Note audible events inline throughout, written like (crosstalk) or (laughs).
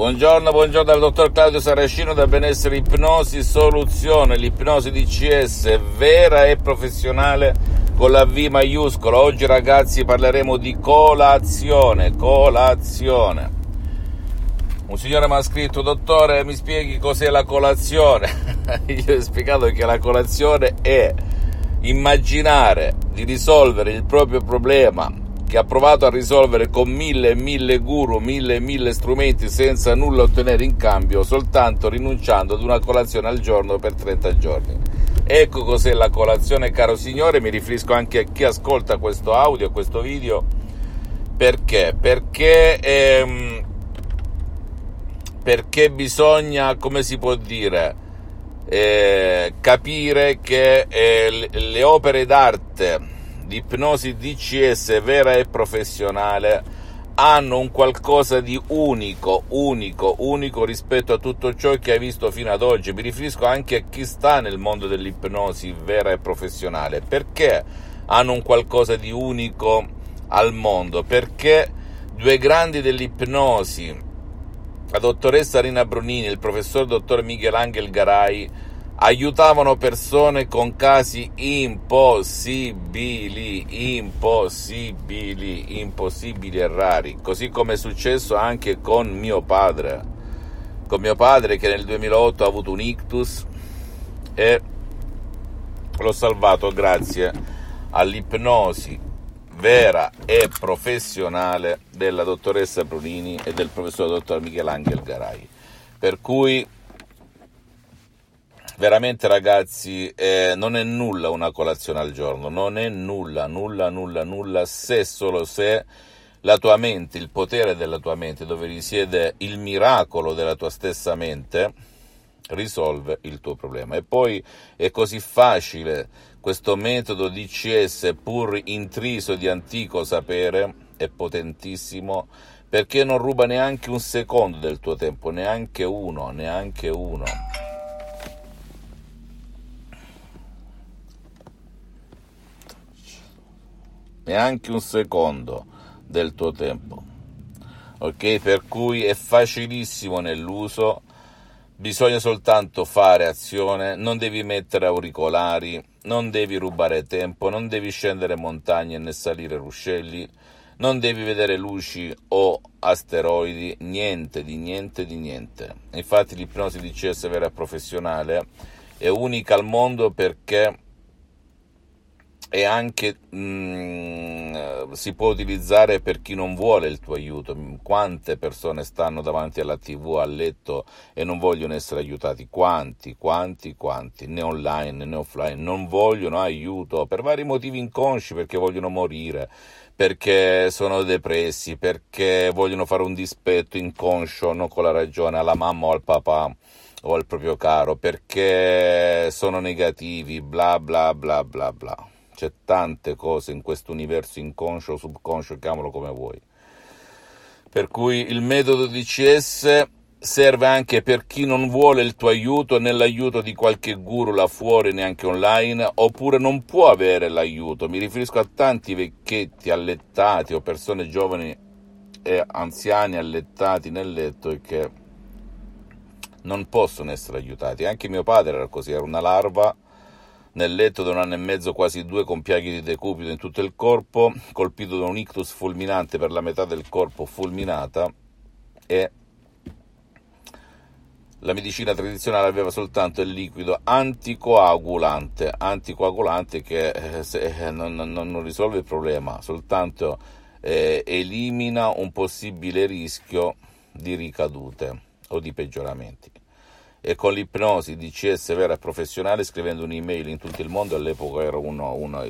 Buongiorno, buongiorno dal dottor Claudio Saracino da Benessere Ipnosi Soluzione, l'ipnosi DCS vera e professionale con la V maiuscola. Oggi ragazzi parleremo di colazione, colazione. Un signore mi ha scritto, dottore mi spieghi cos'è la colazione? (laughs) Io ho spiegato che la colazione è immaginare di risolvere il proprio problema che ha provato a risolvere con mille e mille guru, mille e mille strumenti senza nulla ottenere in cambio, soltanto rinunciando ad una colazione al giorno per 30 giorni. Ecco cos'è la colazione, caro signore, mi riferisco anche a chi ascolta questo audio, questo video. Perché? Perché, ehm, perché bisogna, come si può dire, eh, capire che eh, le opere d'arte di ipnosi DCS vera e professionale hanno un qualcosa di unico, unico, unico rispetto a tutto ciò che hai visto fino ad oggi. Mi riferisco anche a chi sta nel mondo dell'ipnosi vera e professionale. Perché hanno un qualcosa di unico al mondo? Perché due grandi dell'ipnosi, la dottoressa Rina Brunini e il professor dottor Michelangelo Garai, aiutavano persone con casi impossibili, impossibili, impossibili e rari, così come è successo anche con mio padre, con mio padre che nel 2008 ha avuto un ictus e l'ho salvato grazie all'ipnosi vera e professionale della dottoressa Brunini e del professor dottor Michelangelo Garai. Per cui veramente ragazzi eh, non è nulla una colazione al giorno, non è nulla, nulla, nulla, nulla, se solo se la tua mente, il potere della tua mente, dove risiede il miracolo della tua stessa mente, risolve il tuo problema. E poi è così facile questo metodo DCS, pur intriso di antico sapere, è potentissimo perché non ruba neanche un secondo del tuo tempo, neanche uno, neanche uno. Neanche un secondo del tuo tempo. Ok? Per cui è facilissimo nell'uso, bisogna soltanto fare azione, non devi mettere auricolari, non devi rubare tempo, non devi scendere montagne né salire ruscelli, non devi vedere luci o asteroidi, niente di niente di niente. Infatti l'ipnosi di CS vera professionale è unica al mondo perché e anche mh, mm, si può utilizzare per chi non vuole il tuo aiuto. Quante persone stanno davanti alla TV, a letto e non vogliono essere aiutati? Quanti, quanti, quanti, né online né offline, non vogliono aiuto per vari motivi inconsci, perché vogliono morire, perché sono depressi, perché vogliono fare un dispetto inconscio, non con la ragione, alla mamma o al papà o al proprio caro, perché sono negativi, bla bla bla bla bla c'è tante cose in questo universo inconscio, subconscio, chiamalo come vuoi. Per cui il metodo DCS serve anche per chi non vuole il tuo aiuto nell'aiuto di qualche guru là fuori, neanche online, oppure non può avere l'aiuto. Mi riferisco a tanti vecchietti allettati o persone giovani e anziani allettati nel letto e che non possono essere aiutati. Anche mio padre era così, era una larva nel letto da un anno e mezzo quasi due con piaghe di decupito in tutto il corpo, colpito da un ictus fulminante per la metà del corpo fulminata e la medicina tradizionale aveva soltanto il liquido anticoagulante, anticoagulante che eh, eh, non, non, non, risolve il problema, soltanto eh, elimina un possibile rischio di ricadute o di peggioramenti e con l'ipnosi DCS vera e professionale scrivendo un'email in tutto il mondo all'epoca ero uno, uno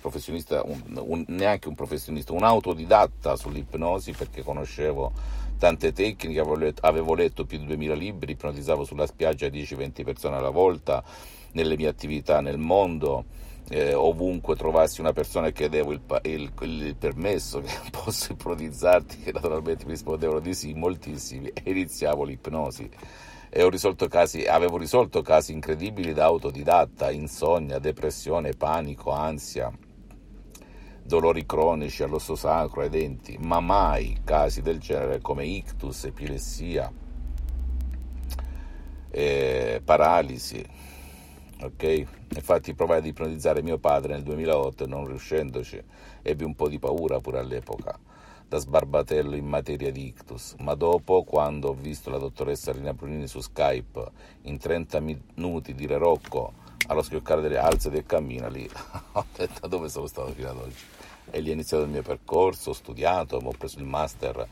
professionista un, un, neanche un professionista un autodidatta sull'ipnosi perché conoscevo tante tecniche avevo letto, avevo letto più di 2000 libri ipnotizzavo sulla spiaggia 10-20 persone alla volta nelle mie attività nel mondo eh, ovunque trovassi una persona e chiedevo il, il, il, permesso che (laughs) posso ipnotizzarti che naturalmente mi rispondevano di sì moltissimi e iniziavo l'ipnosi e risolto casi, avevo risolto casi incredibili da autodidatta, insonnia, depressione, panico, ansia, dolori cronici all'osso sacro, ai denti, ma mai casi del genere come ictus, epilessia, eh, paralisi. Ok? Infatti provai ad ipnotizzare mio padre nel 2008 e non riuscendoci ebbi un po' di paura pure all'epoca da sbarbatello in materia di ictus, ma dopo, quando ho visto la dottoressa Rina Brunini su Skype in 30 minuti dire Rocco allo schioccare delle alze del cammino, lì (laughs) ho detto dove sono stato fino ad oggi. E lì è iniziato il mio percorso, ho studiato, ho preso il master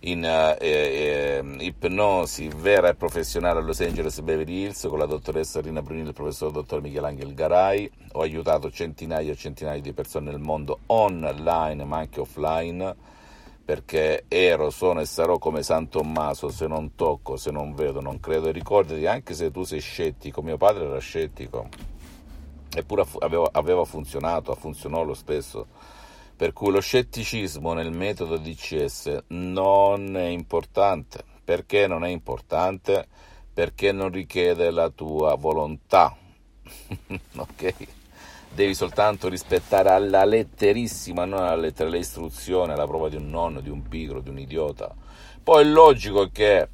in eh, eh, ipnosi vera e professionale a Los Angeles Beverly Hills con la dottoressa Rina Brunini e il professor dottor Michelangelo Garai. Ho aiutato centinaia e centinaia di persone nel mondo online ma anche offline perché ero, sono e sarò come San Tommaso, se non tocco, se non vedo, non credo. E ricordati, anche se tu sei scettico, mio padre era scettico, eppure aveva, aveva funzionato, funzionò lo stesso. Per cui lo scetticismo nel metodo DCS non è importante. Perché non è importante? Perché non richiede la tua volontà. (laughs) ok? Devi soltanto rispettare alla letterissima, non alla lettera, le istruzioni, alla prova di un nonno, di un pigro, di un idiota. Poi è logico che,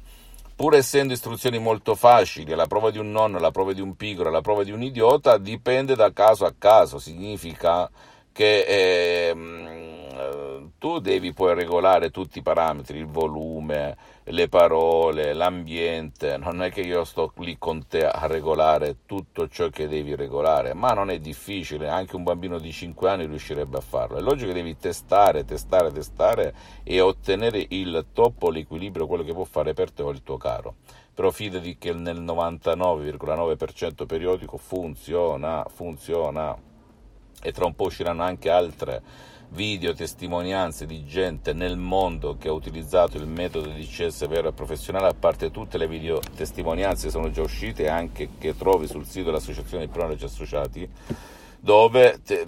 pur essendo istruzioni molto facili, la prova di un nonno, la prova di un pigro, la prova di un idiota, dipende da caso a caso, significa che eh, tu devi poi regolare tutti i parametri, il volume, le parole, l'ambiente, non è che io sto lì con te a regolare tutto ciò che devi regolare, ma non è difficile, anche un bambino di 5 anni riuscirebbe a farlo. È logico che devi testare, testare, testare e ottenere il top l'equilibrio, quello che può fare per te o il tuo caro. Però fidati che nel 99,9% periodico funziona, funziona e tra un po' usciranno anche altre video testimonianze di gente nel mondo che ha utilizzato il metodo di CS vero e professionale, a parte tutte le video testimonianze che sono già uscite anche che trovi sul sito dell'Associazione di Pronologi Associati, dove te,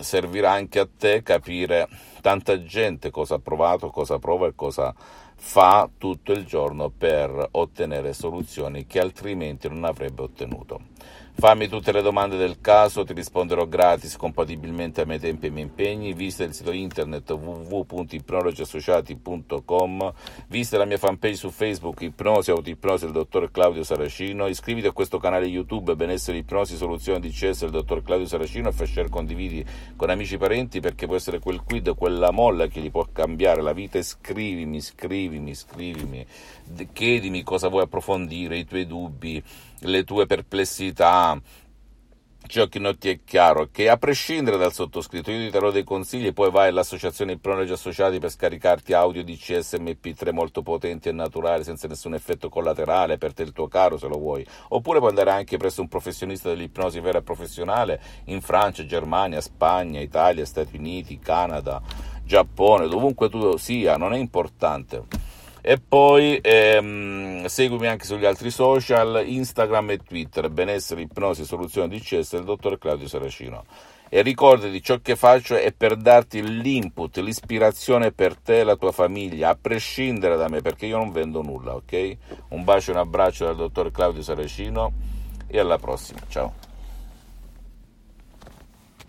servirà anche a te capire tanta gente cosa ha provato, cosa prova e cosa fa tutto il giorno per ottenere soluzioni che altrimenti non avrebbe ottenuto. Fammi tutte le domande del caso, ti risponderò gratis compatibilmente ai miei tempi e ai miei impegni. Visita il sito internet www.ipnologiassociati.com, visita la mia fanpage su Facebook Ipnosi Autoipnosi del dottor Claudio Saracino, iscriviti a questo canale YouTube Benessere Ipnosi Soluzione di CS del dottor Claudio Saracino e fai share condividi con amici e parenti perché può essere quel quid, quella molla che gli può cambiare la vita. Scrivimi, scrivimi, scrivimi, chiedimi cosa vuoi approfondire, i tuoi dubbi le tue perplessità, ciò che non ti è chiaro, che a prescindere dal sottoscritto, io ti darò dei consigli e poi vai all'associazione Pronologi Associati per scaricarti audio di CSMP3 molto potenti e naturali senza nessun effetto collaterale per te il tuo caro se lo vuoi, oppure puoi andare anche presso un professionista dell'ipnosi vera e professionale in Francia, Germania, Spagna, Italia, Stati Uniti, Canada, Giappone, dovunque tu sia, non è importante e poi ehm, seguimi anche sugli altri social, Instagram e Twitter, benessere, ipnosi, soluzione di CS del dottor Claudio Saracino. E ricordati, ciò che faccio è per darti l'input, l'ispirazione per te e la tua famiglia, a prescindere da me, perché io non vendo nulla, ok? Un bacio e un abbraccio dal dottor Claudio Saracino e alla prossima, ciao.